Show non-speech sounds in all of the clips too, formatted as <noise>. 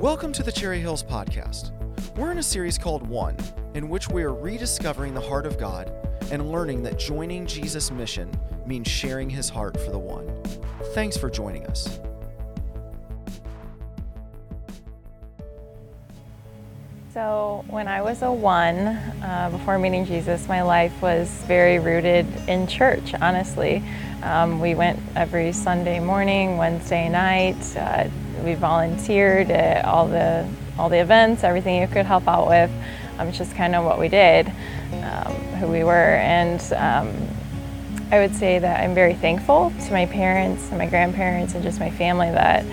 Welcome to the Cherry Hills Podcast. We're in a series called One, in which we are rediscovering the heart of God and learning that joining Jesus' mission means sharing his heart for the one. Thanks for joining us. So, when I was a one, uh, before meeting Jesus, my life was very rooted in church, honestly. Um, we went every Sunday morning, Wednesday night. Uh, we volunteered at all the, all the events, everything you could help out with. Um, it's just kind of what we did, um, who we were. And um, I would say that I'm very thankful to my parents and my grandparents and just my family that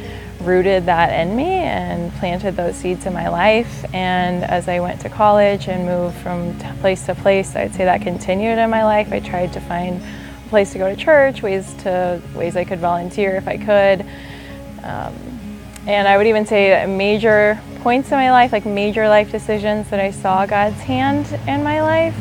rooted that in me and planted those seeds in my life. And as I went to college and moved from place to place, I'd say that continued in my life. I tried to find a place to go to church, ways to ways I could volunteer if I could. Um, and I would even say major points in my life, like major life decisions that I saw God's hand in my life.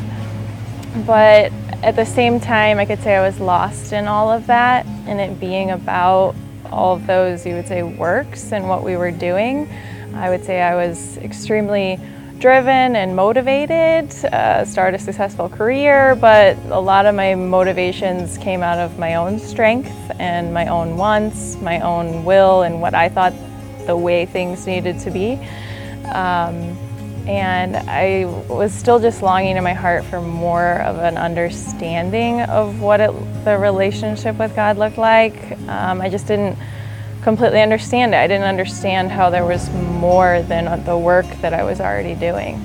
But at the same time, I could say I was lost in all of that and it being about all of those, you would say, works and what we were doing. I would say I was extremely driven and motivated, uh, start a successful career, but a lot of my motivations came out of my own strength and my own wants, my own will, and what I thought the way things needed to be. Um, and I was still just longing in my heart for more of an understanding of what it, the relationship with God looked like. Um, I just didn't completely understand it. I didn't understand how there was more than the work that I was already doing.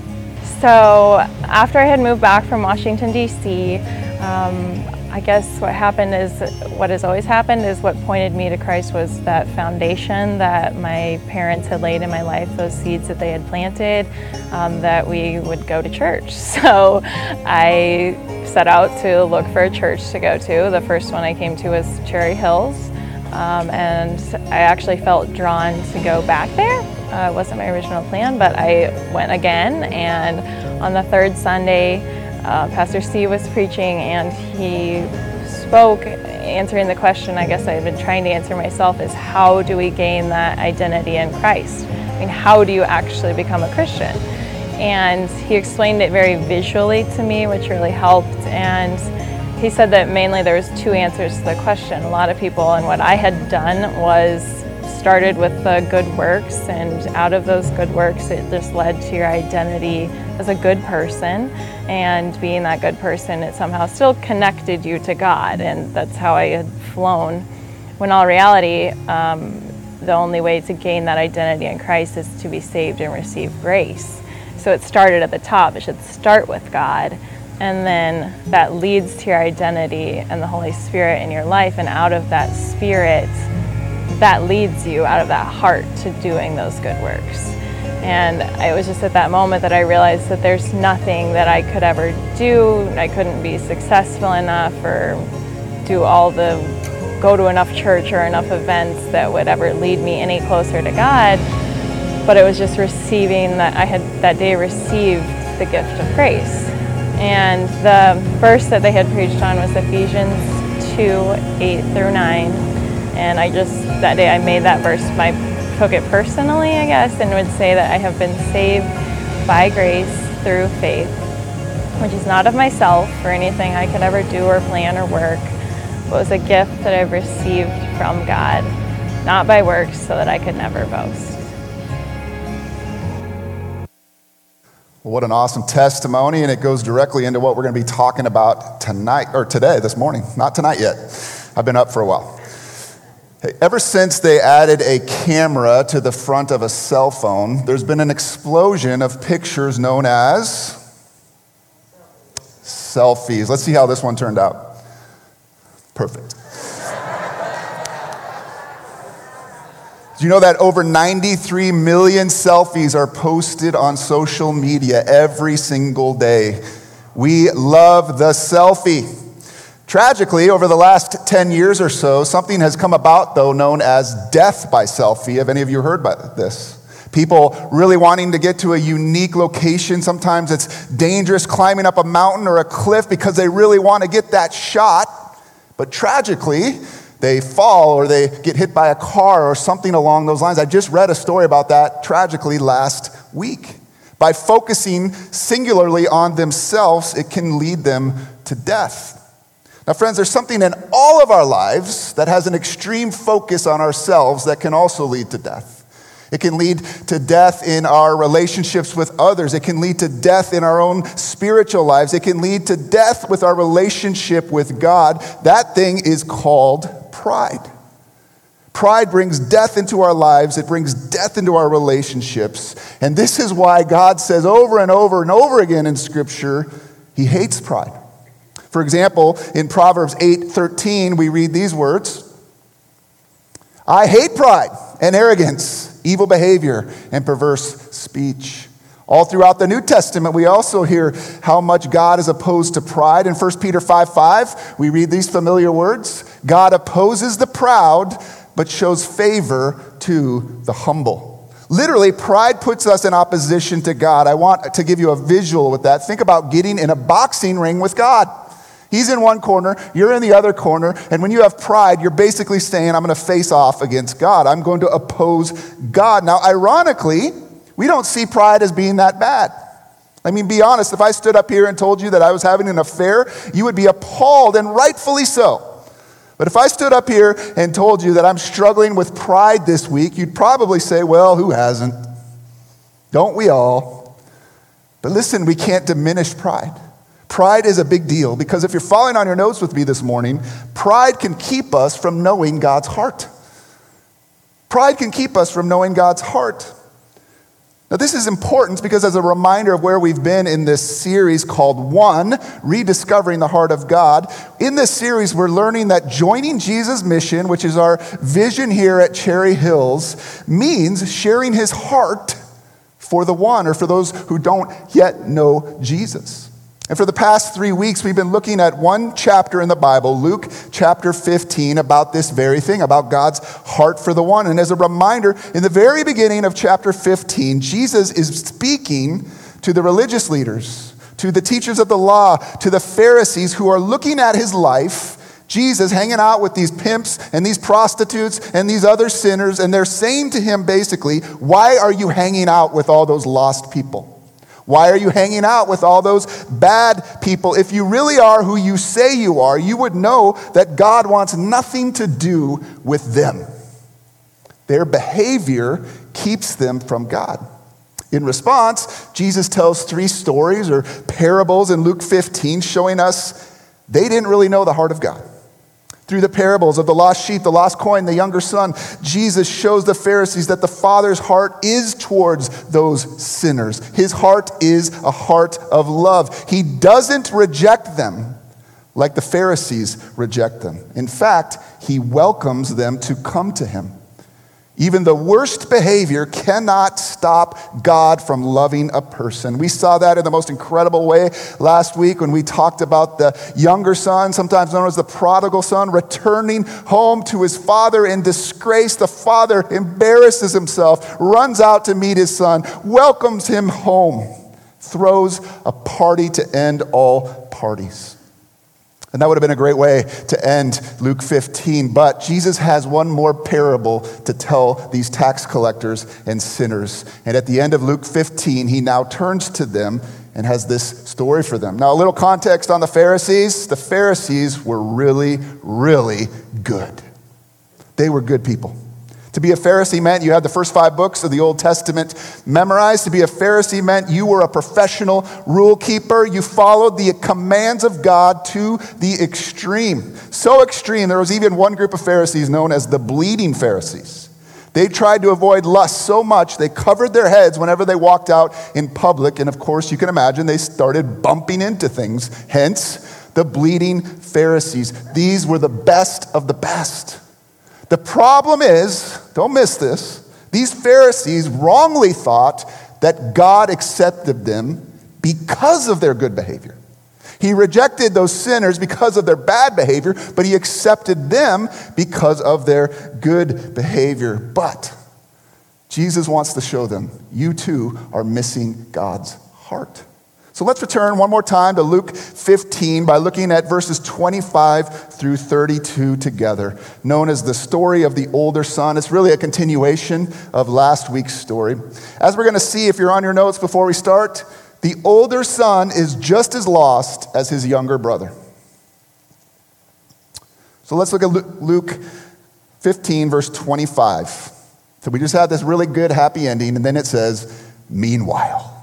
So after I had moved back from Washington, D.C., um, I guess what happened is what has always happened is what pointed me to Christ was that foundation that my parents had laid in my life, those seeds that they had planted, um, that we would go to church. <laughs> So I set out to look for a church to go to. The first one I came to was Cherry Hills, um, and I actually felt drawn to go back there. Uh, it wasn't my original plan, but I went again, and on the third Sunday, uh, Pastor Steve was preaching and he spoke, answering the question I guess I've been trying to answer myself is how do we gain that identity in Christ? I mean, how do you actually become a Christian? And he explained it very visually to me, which really helped. And he said that mainly there was two answers to the question. A lot of people, and what I had done was started with the good works, and out of those good works, it just led to your identity as a good person. And being that good person, it somehow still connected you to God, and that's how I had flown. When all reality, um, the only way to gain that identity in Christ is to be saved and receive grace. So it started at the top. It should start with God. And then that leads to your identity and the Holy Spirit in your life. And out of that Spirit, that leads you out of that heart to doing those good works. And it was just at that moment that I realized that there's nothing that I could ever do. I couldn't be successful enough or do all the, go to enough church or enough events that would ever lead me any closer to God. But it was just receiving that I had that day received the gift of grace. And the verse that they had preached on was Ephesians 2 8 through 9 and I just, that day I made that verse, I took it personally, I guess, and would say that I have been saved by grace through faith, which is not of myself or anything I could ever do or plan or work, but was a gift that I've received from God, not by works, so that I could never boast. What an awesome testimony, and it goes directly into what we're going to be talking about tonight, or today, this morning. Not tonight yet. I've been up for a while. Ever since they added a camera to the front of a cell phone, there's been an explosion of pictures known as selfies. Let's see how this one turned out. Perfect. Do you know that over 93 million selfies are posted on social media every single day? We love the selfie. Tragically, over the last 10 years or so, something has come about, though, known as death by selfie. Have any of you heard about this? People really wanting to get to a unique location. Sometimes it's dangerous climbing up a mountain or a cliff because they really want to get that shot. But tragically, they fall or they get hit by a car or something along those lines. I just read a story about that tragically last week. By focusing singularly on themselves, it can lead them to death. Now, friends, there's something in all of our lives that has an extreme focus on ourselves that can also lead to death. It can lead to death in our relationships with others. It can lead to death in our own spiritual lives. It can lead to death with our relationship with God. That thing is called pride. Pride brings death into our lives, it brings death into our relationships. And this is why God says over and over and over again in Scripture, He hates pride. For example, in Proverbs 8:13, we read these words: I hate pride and arrogance, evil behavior, and perverse speech. All throughout the New Testament, we also hear how much God is opposed to pride. In 1 Peter 5 5, we read these familiar words God opposes the proud, but shows favor to the humble. Literally, pride puts us in opposition to God. I want to give you a visual with that. Think about getting in a boxing ring with God. He's in one corner, you're in the other corner, and when you have pride, you're basically saying, I'm going to face off against God. I'm going to oppose God. Now, ironically, we don't see pride as being that bad. I mean, be honest, if I stood up here and told you that I was having an affair, you would be appalled, and rightfully so. But if I stood up here and told you that I'm struggling with pride this week, you'd probably say, Well, who hasn't? Don't we all? But listen, we can't diminish pride. Pride is a big deal because if you're following on your notes with me this morning, pride can keep us from knowing God's heart. Pride can keep us from knowing God's heart. Now, this is important because, as a reminder of where we've been in this series called One Rediscovering the Heart of God, in this series, we're learning that joining Jesus' mission, which is our vision here at Cherry Hills, means sharing his heart for the one or for those who don't yet know Jesus. And for the past three weeks, we've been looking at one chapter in the Bible, Luke chapter 15, about this very thing, about God's heart for the one. And as a reminder, in the very beginning of chapter 15, Jesus is speaking to the religious leaders, to the teachers of the law, to the Pharisees who are looking at his life. Jesus hanging out with these pimps and these prostitutes and these other sinners, and they're saying to him basically, Why are you hanging out with all those lost people? Why are you hanging out with all those bad people? If you really are who you say you are, you would know that God wants nothing to do with them. Their behavior keeps them from God. In response, Jesus tells three stories or parables in Luke 15 showing us they didn't really know the heart of God. Through the parables of the lost sheep, the lost coin, the younger son, Jesus shows the Pharisees that the Father's heart is towards those sinners. His heart is a heart of love. He doesn't reject them like the Pharisees reject them. In fact, he welcomes them to come to him. Even the worst behavior cannot stop God from loving a person. We saw that in the most incredible way last week when we talked about the younger son, sometimes known as the prodigal son, returning home to his father in disgrace. The father embarrasses himself, runs out to meet his son, welcomes him home, throws a party to end all parties. And that would have been a great way to end Luke 15. But Jesus has one more parable to tell these tax collectors and sinners. And at the end of Luke 15, he now turns to them and has this story for them. Now, a little context on the Pharisees the Pharisees were really, really good. They were good people. To be a Pharisee meant you had the first five books of the Old Testament memorized. To be a Pharisee meant you were a professional rule keeper. You followed the commands of God to the extreme. So extreme, there was even one group of Pharisees known as the bleeding Pharisees. They tried to avoid lust so much they covered their heads whenever they walked out in public. And of course, you can imagine they started bumping into things. Hence, the bleeding Pharisees. These were the best of the best. The problem is, don't miss this, these Pharisees wrongly thought that God accepted them because of their good behavior. He rejected those sinners because of their bad behavior, but he accepted them because of their good behavior. But Jesus wants to show them, you too are missing God's heart. So let's return one more time to Luke 15 by looking at verses 25 through 32 together, known as the story of the older son. It's really a continuation of last week's story. As we're going to see, if you're on your notes before we start, the older son is just as lost as his younger brother. So let's look at Luke 15, verse 25. So we just had this really good, happy ending, and then it says, Meanwhile.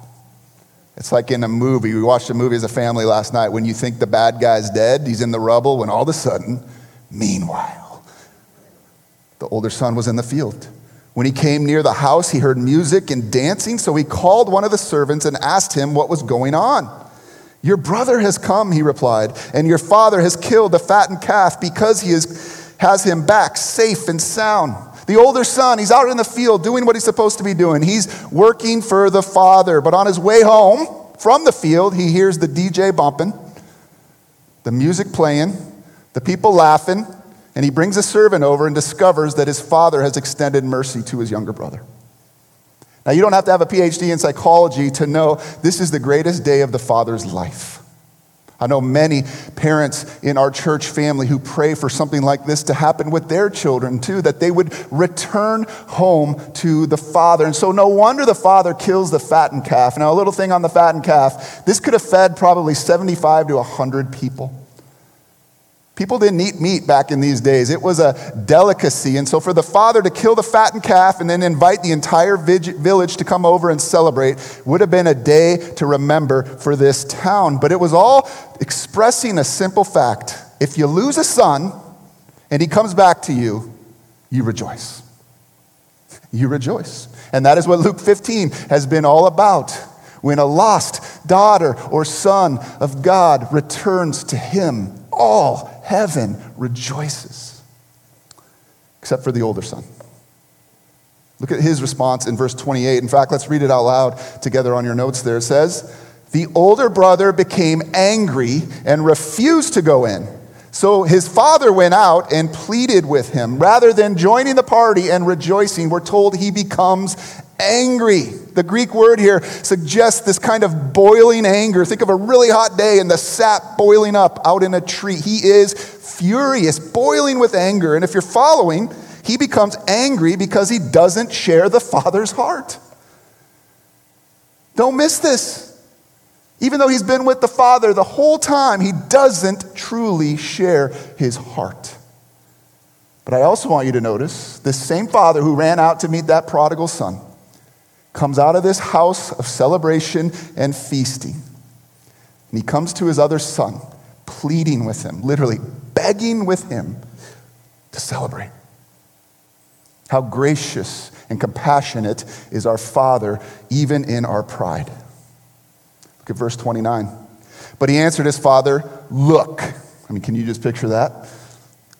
It's like in a movie. We watched a movie as a family last night when you think the bad guy's dead, he's in the rubble, when all of a sudden, meanwhile, the older son was in the field. When he came near the house, he heard music and dancing, so he called one of the servants and asked him what was going on. Your brother has come, he replied, and your father has killed the fattened calf because he is, has him back safe and sound. The older son, he's out in the field doing what he's supposed to be doing. He's working for the father. But on his way home from the field, he hears the DJ bumping, the music playing, the people laughing, and he brings a servant over and discovers that his father has extended mercy to his younger brother. Now, you don't have to have a PhD in psychology to know this is the greatest day of the father's life. I know many parents in our church family who pray for something like this to happen with their children too, that they would return home to the father. And so, no wonder the father kills the fattened calf. Now, a little thing on the fattened calf this could have fed probably 75 to 100 people. People didn't eat meat back in these days. It was a delicacy. And so, for the father to kill the fattened calf and then invite the entire village to come over and celebrate would have been a day to remember for this town. But it was all expressing a simple fact if you lose a son and he comes back to you, you rejoice. You rejoice. And that is what Luke 15 has been all about. When a lost daughter or son of God returns to him, all heaven rejoices, except for the older son. Look at his response in verse 28. In fact, let's read it out loud together on your notes there. It says, The older brother became angry and refused to go in. So his father went out and pleaded with him. Rather than joining the party and rejoicing, we're told he becomes angry. The Greek word here suggests this kind of boiling anger. Think of a really hot day and the sap boiling up out in a tree. He is furious, boiling with anger. And if you're following, he becomes angry because he doesn't share the Father's heart. Don't miss this. Even though he's been with the Father the whole time, he doesn't truly share his heart. But I also want you to notice this same Father who ran out to meet that prodigal son comes out of this house of celebration and feasting. And he comes to his other son, pleading with him, literally begging with him to celebrate. How gracious and compassionate is our Father, even in our pride. Look at verse 29. But he answered his father, Look. I mean, can you just picture that?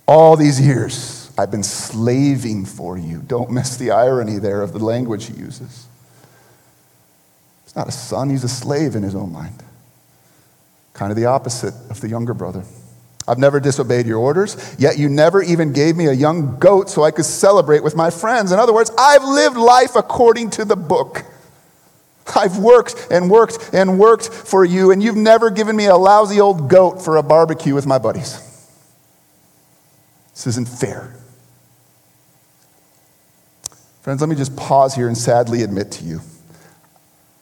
All these years, I've been slaving for you. Don't miss the irony there of the language he uses not a son, he's a slave in his own mind. Kind of the opposite of the younger brother. I've never disobeyed your orders, yet you never even gave me a young goat so I could celebrate with my friends. In other words, I've lived life according to the book. I've worked and worked and worked for you, and you've never given me a lousy old goat for a barbecue with my buddies. This isn't fair. Friends, let me just pause here and sadly admit to you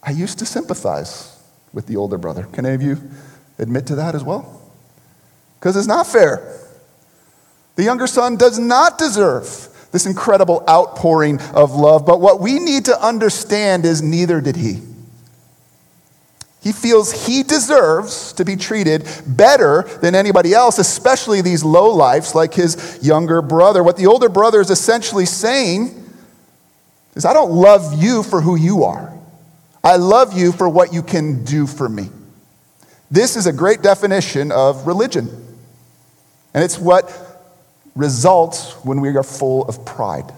I used to sympathize with the older brother. Can any of you admit to that as well? Because it's not fair. The younger son does not deserve this incredible outpouring of love, but what we need to understand is neither did he. He feels he deserves to be treated better than anybody else, especially these low lifes like his younger brother. What the older brother is essentially saying is, I don't love you for who you are. I love you for what you can do for me. This is a great definition of religion. And it's what results when we are full of pride.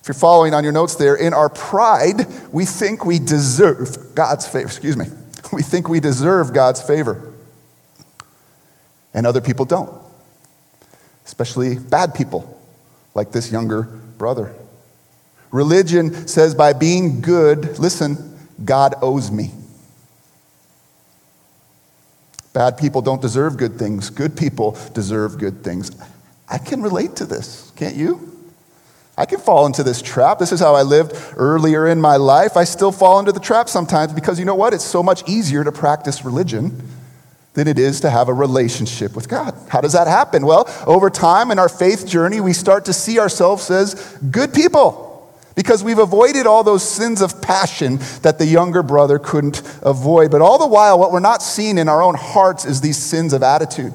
If you're following on your notes there, in our pride, we think we deserve God's favor. Excuse me. <laughs> We think we deserve God's favor. And other people don't, especially bad people like this younger brother. Religion says by being good, listen, God owes me. Bad people don't deserve good things, good people deserve good things. I can relate to this, can't you? I can fall into this trap. This is how I lived earlier in my life. I still fall into the trap sometimes because you know what? It's so much easier to practice religion than it is to have a relationship with God. How does that happen? Well, over time in our faith journey, we start to see ourselves as good people because we've avoided all those sins of passion that the younger brother couldn't avoid. But all the while, what we're not seeing in our own hearts is these sins of attitude.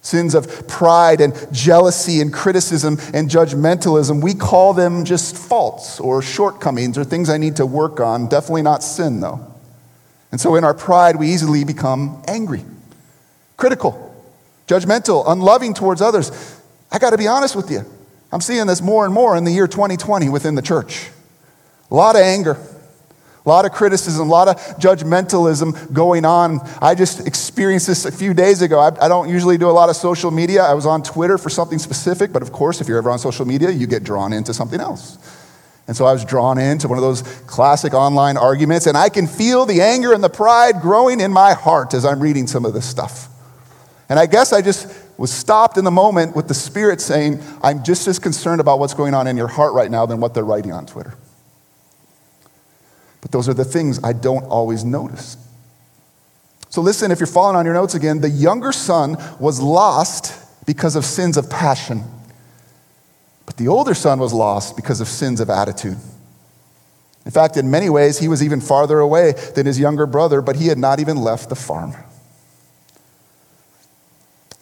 Sins of pride and jealousy and criticism and judgmentalism, we call them just faults or shortcomings or things I need to work on. Definitely not sin, though. And so in our pride, we easily become angry, critical, judgmental, unloving towards others. I got to be honest with you. I'm seeing this more and more in the year 2020 within the church. A lot of anger, a lot of criticism, a lot of judgmentalism going on. I just experienced this a few days ago. I, I, don't usually do a lot of social media. I was on Twitter for something specific, but of course, if you're ever on social media, you get drawn into something else. And so I was drawn into one of those classic online arguments, and I can feel the anger and the pride growing in my heart as I'm reading some of this stuff. And I guess I just was stopped in the moment with the Spirit saying, I'm just as concerned about what's going on in your heart right now than what they're writing on Twitter. But those are the things I don't always notice. So listen, if you're following on your notes again, the younger son was lost because of sins of passion. But the older son was lost because of sins of attitude. In fact, in many ways, he was even farther away than his younger brother, but he had not even left the farm.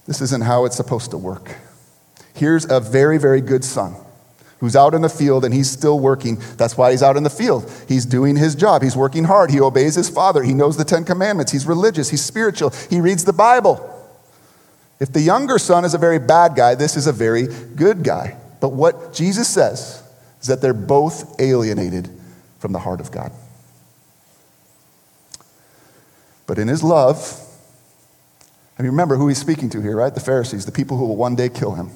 This isn't how it's supposed to work. Here's a very, very good son who's out in the field and he's still working. That's why he's out in the field. He's doing his job. He's working hard. He obeys his father. He knows the Ten Commandments. He's religious. He's spiritual. He reads the Bible. If the younger son is a very bad guy, this is a very good guy. But what Jesus says is that they're both alienated from the heart of God. But in his love, and remember who he's speaking to here, right? The Pharisees, the people who will one day kill him.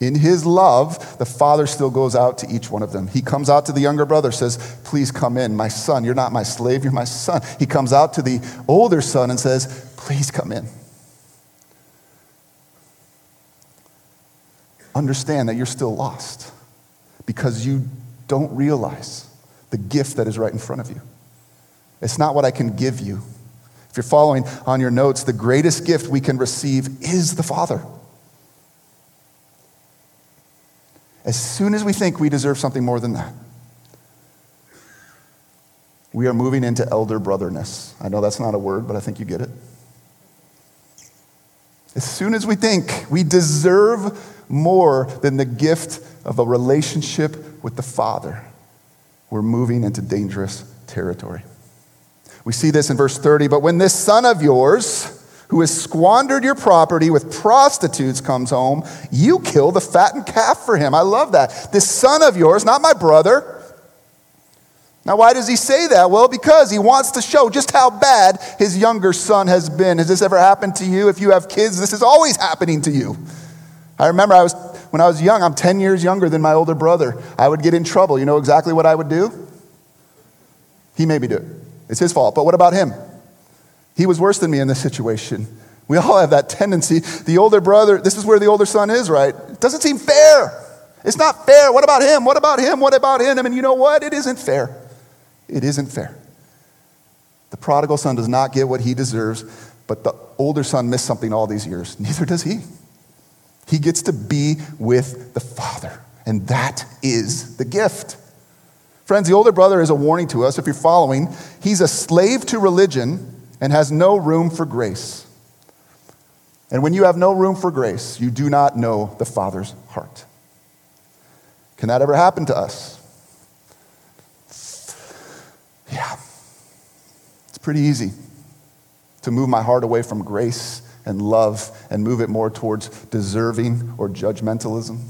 In his love, the father still goes out to each one of them. He comes out to the younger brother, says, Please come in, my son. You're not my slave, you're my son. He comes out to the older son and says, Please come in. understand that you're still lost because you don't realize the gift that is right in front of you. It's not what I can give you. If you're following on your notes, the greatest gift we can receive is the Father. As soon as we think we deserve something more than that, we are moving into elder brotherness. I know that's not a word, but I think you get it. As soon as we think we deserve more than the gift of a relationship with the Father, we're moving into dangerous territory. We see this in verse 30. But when this son of yours, who has squandered your property with prostitutes, comes home, you kill the fattened calf for him. I love that. This son of yours, not my brother. Now, why does he say that? Well, because he wants to show just how bad his younger son has been. Has this ever happened to you? If you have kids, this is always happening to you. I remember I was, when I was young, I'm 10 years younger than my older brother. I would get in trouble. You know exactly what I would do? He made me do it. It's his fault. But what about him? He was worse than me in this situation. We all have that tendency. The older brother, this is where the older son is, right? It doesn't seem fair. It's not fair. What about him? What about him? What about him? I mean, you know what? It isn't fair. It isn't fair. The prodigal son does not get what he deserves, but the older son missed something all these years. Neither does he. He gets to be with the Father, and that is the gift. Friends, the older brother is a warning to us if you're following. He's a slave to religion and has no room for grace. And when you have no room for grace, you do not know the Father's heart. Can that ever happen to us? Yeah. It's pretty easy to move my heart away from grace and love and move it more towards deserving or judgmentalism.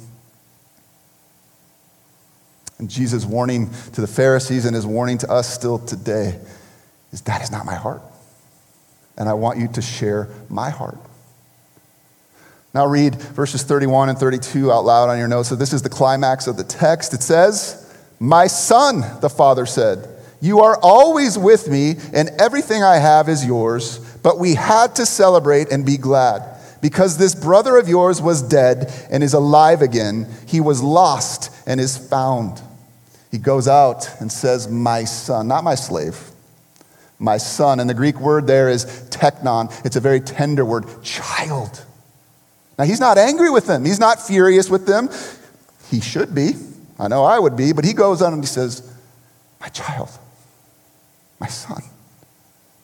And Jesus' warning to the Pharisees and his warning to us still today is that is not my heart. And I want you to share my heart. Now read verses 31 and 32 out loud on your notes. So this is the climax of the text. It says, My son, the father said, You are always with me, and everything I have is yours. But we had to celebrate and be glad because this brother of yours was dead and is alive again. He was lost and is found. He goes out and says, My son, not my slave, my son. And the Greek word there is teknon. It's a very tender word, child. Now, he's not angry with them, he's not furious with them. He should be. I know I would be, but he goes on and he says, My child, my son,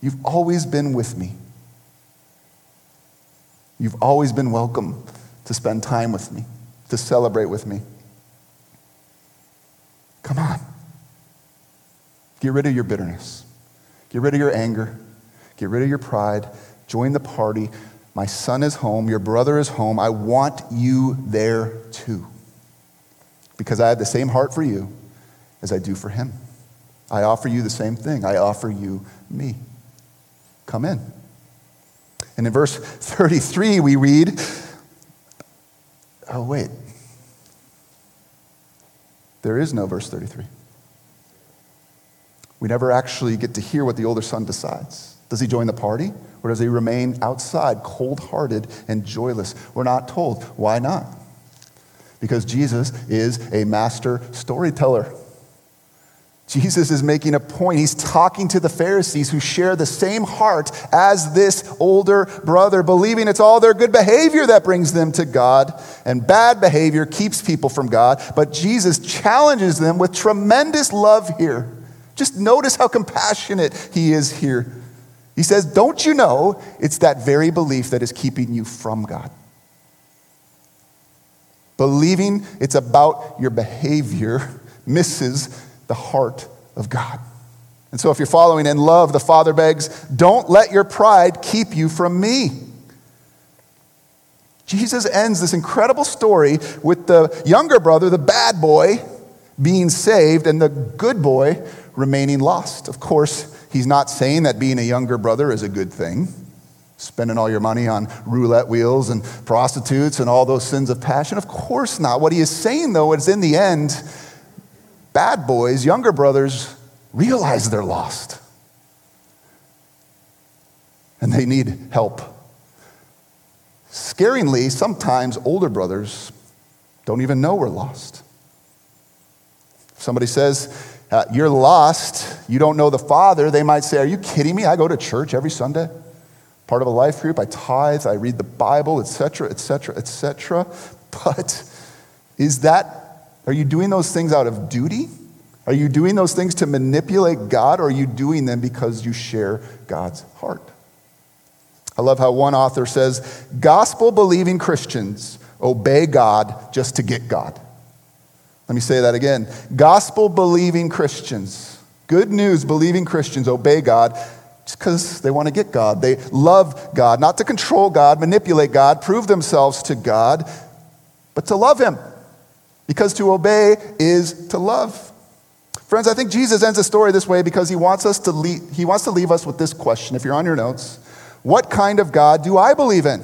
you've always been with me. You've always been welcome to spend time with me, to celebrate with me. Come on. Get rid of your bitterness. Get rid of your anger. Get rid of your pride. Join the party. My son is home. Your brother is home. I want you there too. Because I have the same heart for you as I do for him. I offer you the same thing. I offer you me. Come in. And in verse 33, we read, oh, wait. There is no verse 33. We never actually get to hear what the older son decides. Does he join the party or does he remain outside, cold hearted and joyless? We're not told. Why not? Because Jesus is a master storyteller. Jesus is making a point. He's talking to the Pharisees who share the same heart as this older brother, believing it's all their good behavior that brings them to God, and bad behavior keeps people from God. But Jesus challenges them with tremendous love here. Just notice how compassionate he is here. He says, Don't you know it's that very belief that is keeping you from God? Believing it's about your behavior <laughs> misses the heart of God. And so, if you're following in love, the Father begs, Don't let your pride keep you from me. Jesus ends this incredible story with the younger brother, the bad boy, being saved, and the good boy remaining lost. Of course, he's not saying that being a younger brother is a good thing, spending all your money on roulette wheels and prostitutes and all those sins of passion. Of course not. What he is saying, though, is in the end, bad boys, younger brothers, realize they're lost. And they need help. Scaringly, sometimes older brothers don't even know we're lost. Somebody says, uh, You're lost, you don't know the Father, they might say, Are you kidding me? I go to church every Sunday, part of a life group, I tithe, I read the Bible, etc., etc., etc. But is that are you doing those things out of duty? Are you doing those things to manipulate God, or are you doing them because you share God's heart? I love how one author says gospel believing Christians obey God just to get God. Let me say that again. Gospel believing Christians, good news believing Christians obey God just because they want to get God. They love God, not to control God, manipulate God, prove themselves to God, but to love Him. Because to obey is to love. Friends, I think Jesus ends the story this way because he wants us to leave, he wants to leave us with this question. If you're on your notes, what kind of God do I believe in?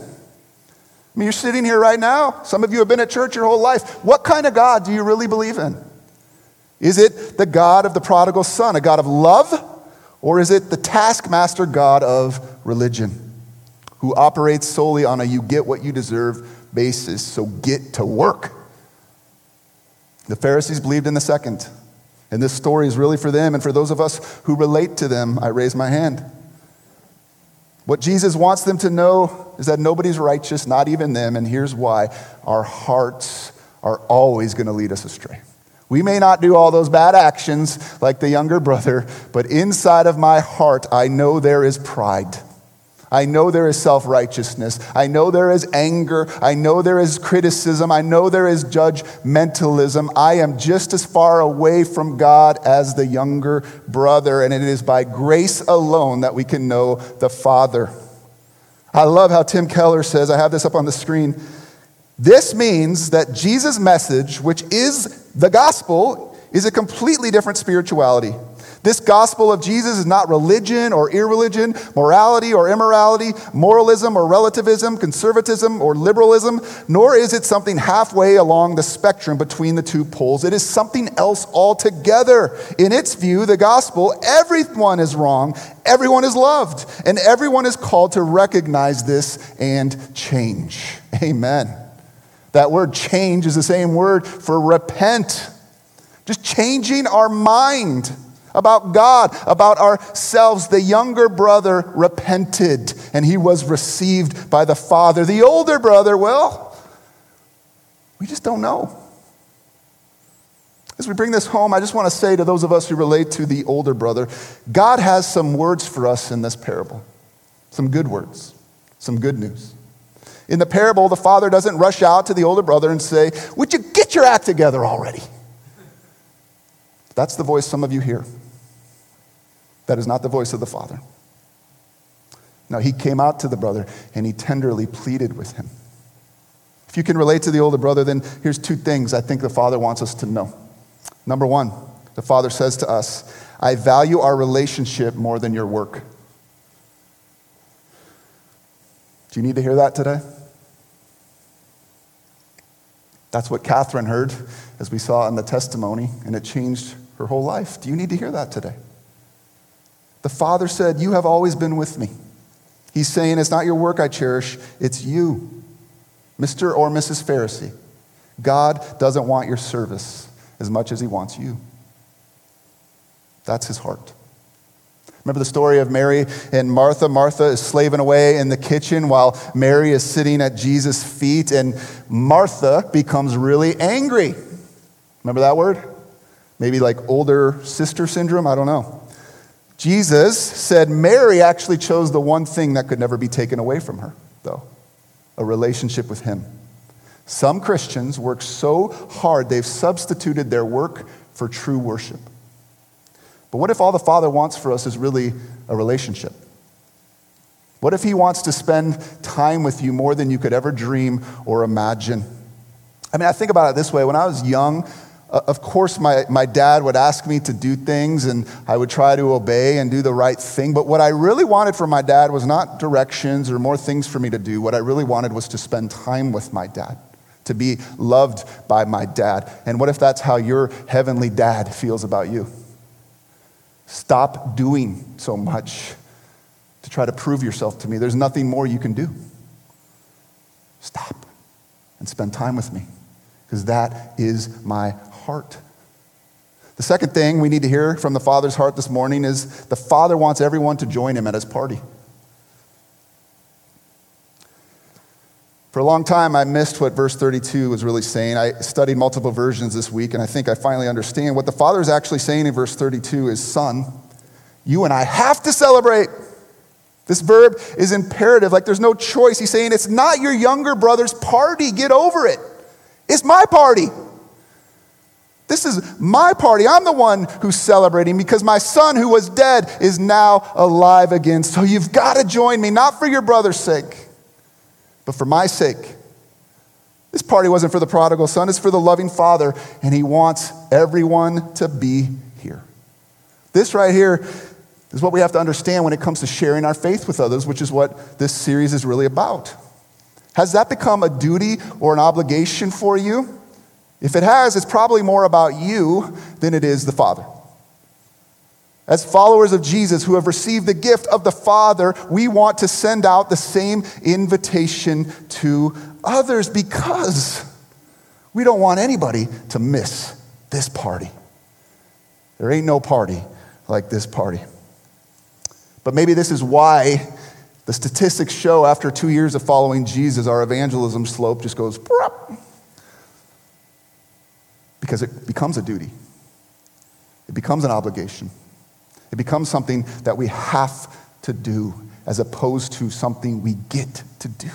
I mean, you're sitting here right now. Some of you have been at church your whole life. What kind of God do you really believe in? Is it the God of the prodigal son, a God of love? Or is it the taskmaster God of religion, who operates solely on a you get what you deserve basis? So get to work. The Pharisees believed in the second. And this story is really for them and for those of us who relate to them. I raise my hand. What Jesus wants them to know is that nobody's righteous, not even them. And here's why our hearts are always going to lead us astray. We may not do all those bad actions like the younger brother, but inside of my heart, I know there is pride. I know there is self righteousness. I know there is anger. I know there is criticism. I know there is judgmentalism. I am just as far away from God as the younger brother, and it is by grace alone that we can know the Father. I love how Tim Keller says, I have this up on the screen. This means that Jesus' message, which is the gospel, is a completely different spirituality. This gospel of Jesus is not religion or irreligion, morality or immorality, moralism or relativism, conservatism or liberalism, nor is it something halfway along the spectrum between the two poles. It is something else altogether. In its view, the gospel, everyone is wrong, everyone is loved, and everyone is called to recognize this and change. Amen. That word change is the same word for repent. Just changing our mind about God, about ourselves. The younger brother repented and he was received by the father. The older brother, well, we just don't know. As we bring this home, I just want to say to those of us who relate to the older brother, God has some words for us in this parable. Some good words, some good news. In the parable, the father doesn't rush out to the older brother and say, Would you get your act together already? That's the voice some of you hear. That is not the voice of the Father. Now, he came out to the brother and he tenderly pleaded with him. If you can relate to the older brother, then here's two things I think the Father wants us to know. Number one, the Father says to us, I value our relationship more than your work. Do you need to hear that today? That's what Catherine heard, as we saw in the testimony, and it changed her whole life. Do you need to hear that today? The Father said, You have always been with me. He's saying, It's not your work I cherish, it's you, Mr. or Mrs. Pharisee. God doesn't want your service as much as He wants you. That's His heart. Remember the story of Mary and Martha? Martha is slaving away in the kitchen while Mary is sitting at Jesus' feet, and Martha becomes really angry. Remember that word? Maybe like older sister syndrome? I don't know. Jesus said Mary actually chose the one thing that could never be taken away from her, though a relationship with Him. Some Christians work so hard they've substituted their work for true worship. But what if all the Father wants for us is really a relationship? What if He wants to spend time with you more than you could ever dream or imagine? I mean, I think about it this way. When I was young, Uh, of course, my, my dad would ask me to do things and I would try to obey and do the right thing. But what I really wanted from my dad was not directions or more things for me to do. What I really wanted was to spend time with my dad, to be loved by my dad. And what if that's how your heavenly dad feels about you? Stop doing so much to try to prove yourself to me. There's nothing more you can do. Stop and spend time with me because that is my heart. The second thing we need to hear from the Father's heart this morning is the Father wants everyone to join him at his party. For a long time, I missed what verse 32 was really saying. I studied multiple versions this week, and I think I finally understand. What the Father is actually saying in verse 32 is, Son, you and I have to celebrate. This verb is imperative, like there's no choice. He's saying, It's not your younger brother's party. Get over it. It's my party. This is my party. I'm the one who's celebrating because my son who was dead is now alive again. So you've got to join me, not for your brother's sake, but for my sake. This party wasn't for the prodigal son, it's for the loving father, and he wants everyone to be here. This right here is what we have to understand when it comes to sharing our faith with others, which is what this series is really about. Has that become a duty or an obligation for you? If it has, it's probably more about you than it is the Father. As followers of Jesus who have received the gift of the Father, we want to send out the same invitation to others because we don't want anybody to miss this party. There ain't no party like this party. But maybe this is why the statistics show after two years of following Jesus, our evangelism slope just goes because it becomes a duty, it becomes an obligation, it becomes something that we have to do as opposed to something we get to do.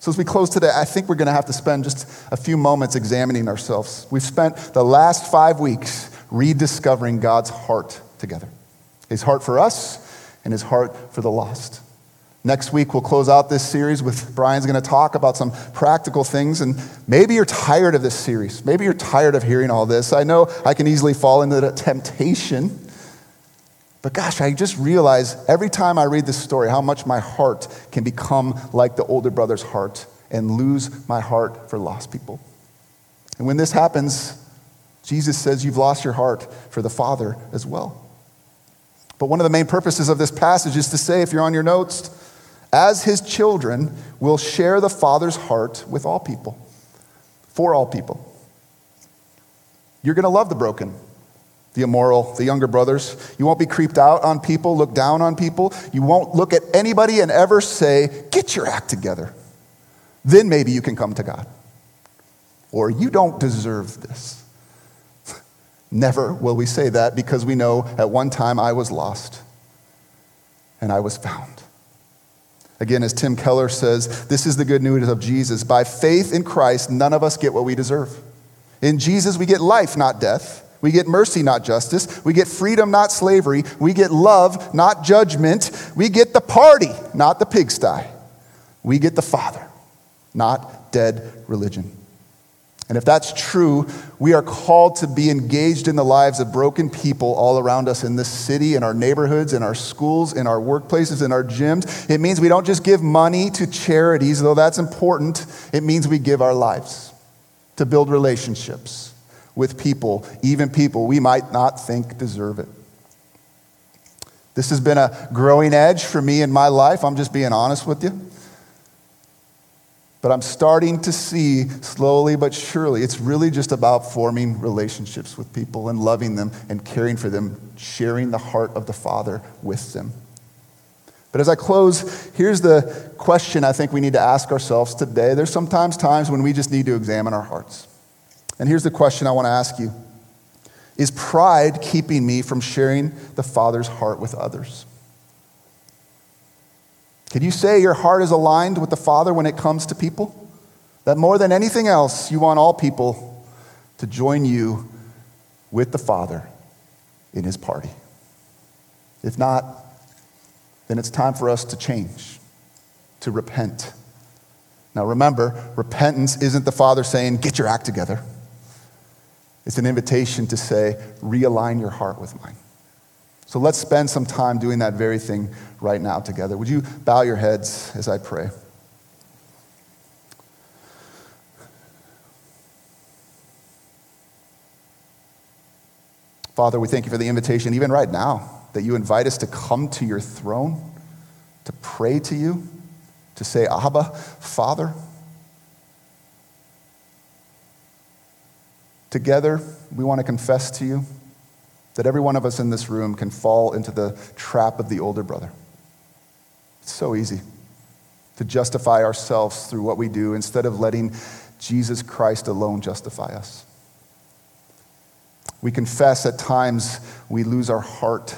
So, as we close today, I think we're going to have to spend just a few moments examining ourselves. We've spent the last five weeks rediscovering God's heart together His heart for us and His heart for the lost. Next week, we'll close out this series with Brian's going to talk about some practical things. And maybe you're tired of this series. Maybe you're tired of hearing all this. I know I can easily fall into the temptation. But gosh, I just realize every time I read this story how much my heart can become like the older brother's heart and lose my heart for lost people. And when this happens, Jesus says you've lost your heart for the Father as well. But one of the main purposes of this passage is to say, if you're on your notes, as his children, will share the Father's heart with all people, for all people. You're going to love the broken, the immoral, the younger brothers. You won't be creeped out on people, look down on people. You won't look at anybody and ever say, Get your act together. Then maybe you can come to God. Or you don't deserve this. <laughs> Never will we say that because we know at one time I was lost and I was found. Again, as Tim Keller says, this is the good news of Jesus. By faith in Christ, none of us get what we deserve. In Jesus, we get life, not death. We get mercy, not justice. We get freedom, not slavery. We get love, not judgment. We get the party, not the pigsty. We get the Father, not dead religion. And if that's true, we are called to be engaged in the lives of broken people all around us in this city, in our neighborhoods, in our schools, in our workplaces, in our gyms. It means we don't just give money to charities, though that's important. It means we give our lives to build relationships with people, even people we might not think deserve it. This has been a growing edge for me in my life. I'm just being honest with you. But I'm starting to see slowly but surely, it's really just about forming relationships with people and loving them and caring for them, sharing the heart of the Father with them. But as I close, here's the question I think we need to ask ourselves today. There's sometimes times when we just need to examine our hearts. And here's the question I want to ask you Is pride keeping me from sharing the Father's heart with others? Can you say your heart is aligned with the Father when it comes to people? That more than anything else, you want all people to join you with the Father in his party. If not, then it's time for us to change, to repent. Now remember, repentance isn't the Father saying, get your act together. It's an invitation to say, realign your heart with mine. So let's spend some time doing that very thing right now together. Would you bow your heads as I pray? Father, we thank you for the invitation, even right now, that you invite us to come to your throne, to pray to you, to say, Abba, Father. Together, we want to confess to you that every one of us in this room can fall into the trap of the older brother. It's so easy to justify ourselves through what we do instead of letting Jesus Christ alone justify us. We confess at times we lose our heart,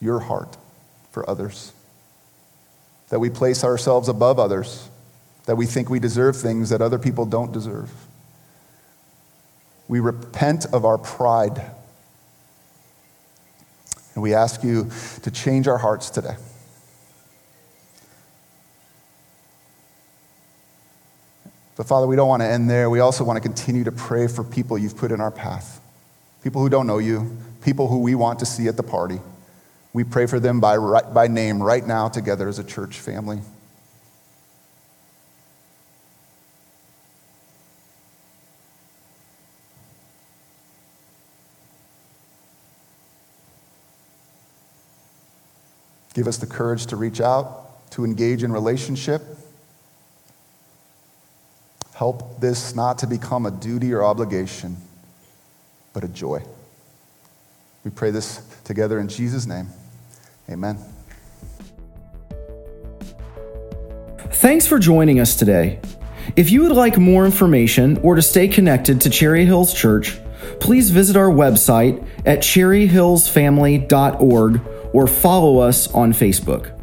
your heart, for others. That we place ourselves above others. That we think we deserve things that other people don't deserve. We repent of our pride. And we ask you to change our hearts today. But Father, we don't want to end there. We also want to continue to pray for people you've put in our path people who don't know you, people who we want to see at the party. We pray for them by, by name right now together as a church family. Give us the courage to reach out, to engage in relationship. Help this not to become a duty or obligation, but a joy. We pray this together in Jesus' name. Amen. Thanks for joining us today. If you would like more information or to stay connected to Cherry Hills Church, please visit our website at cherryhillsfamily.org or follow us on Facebook.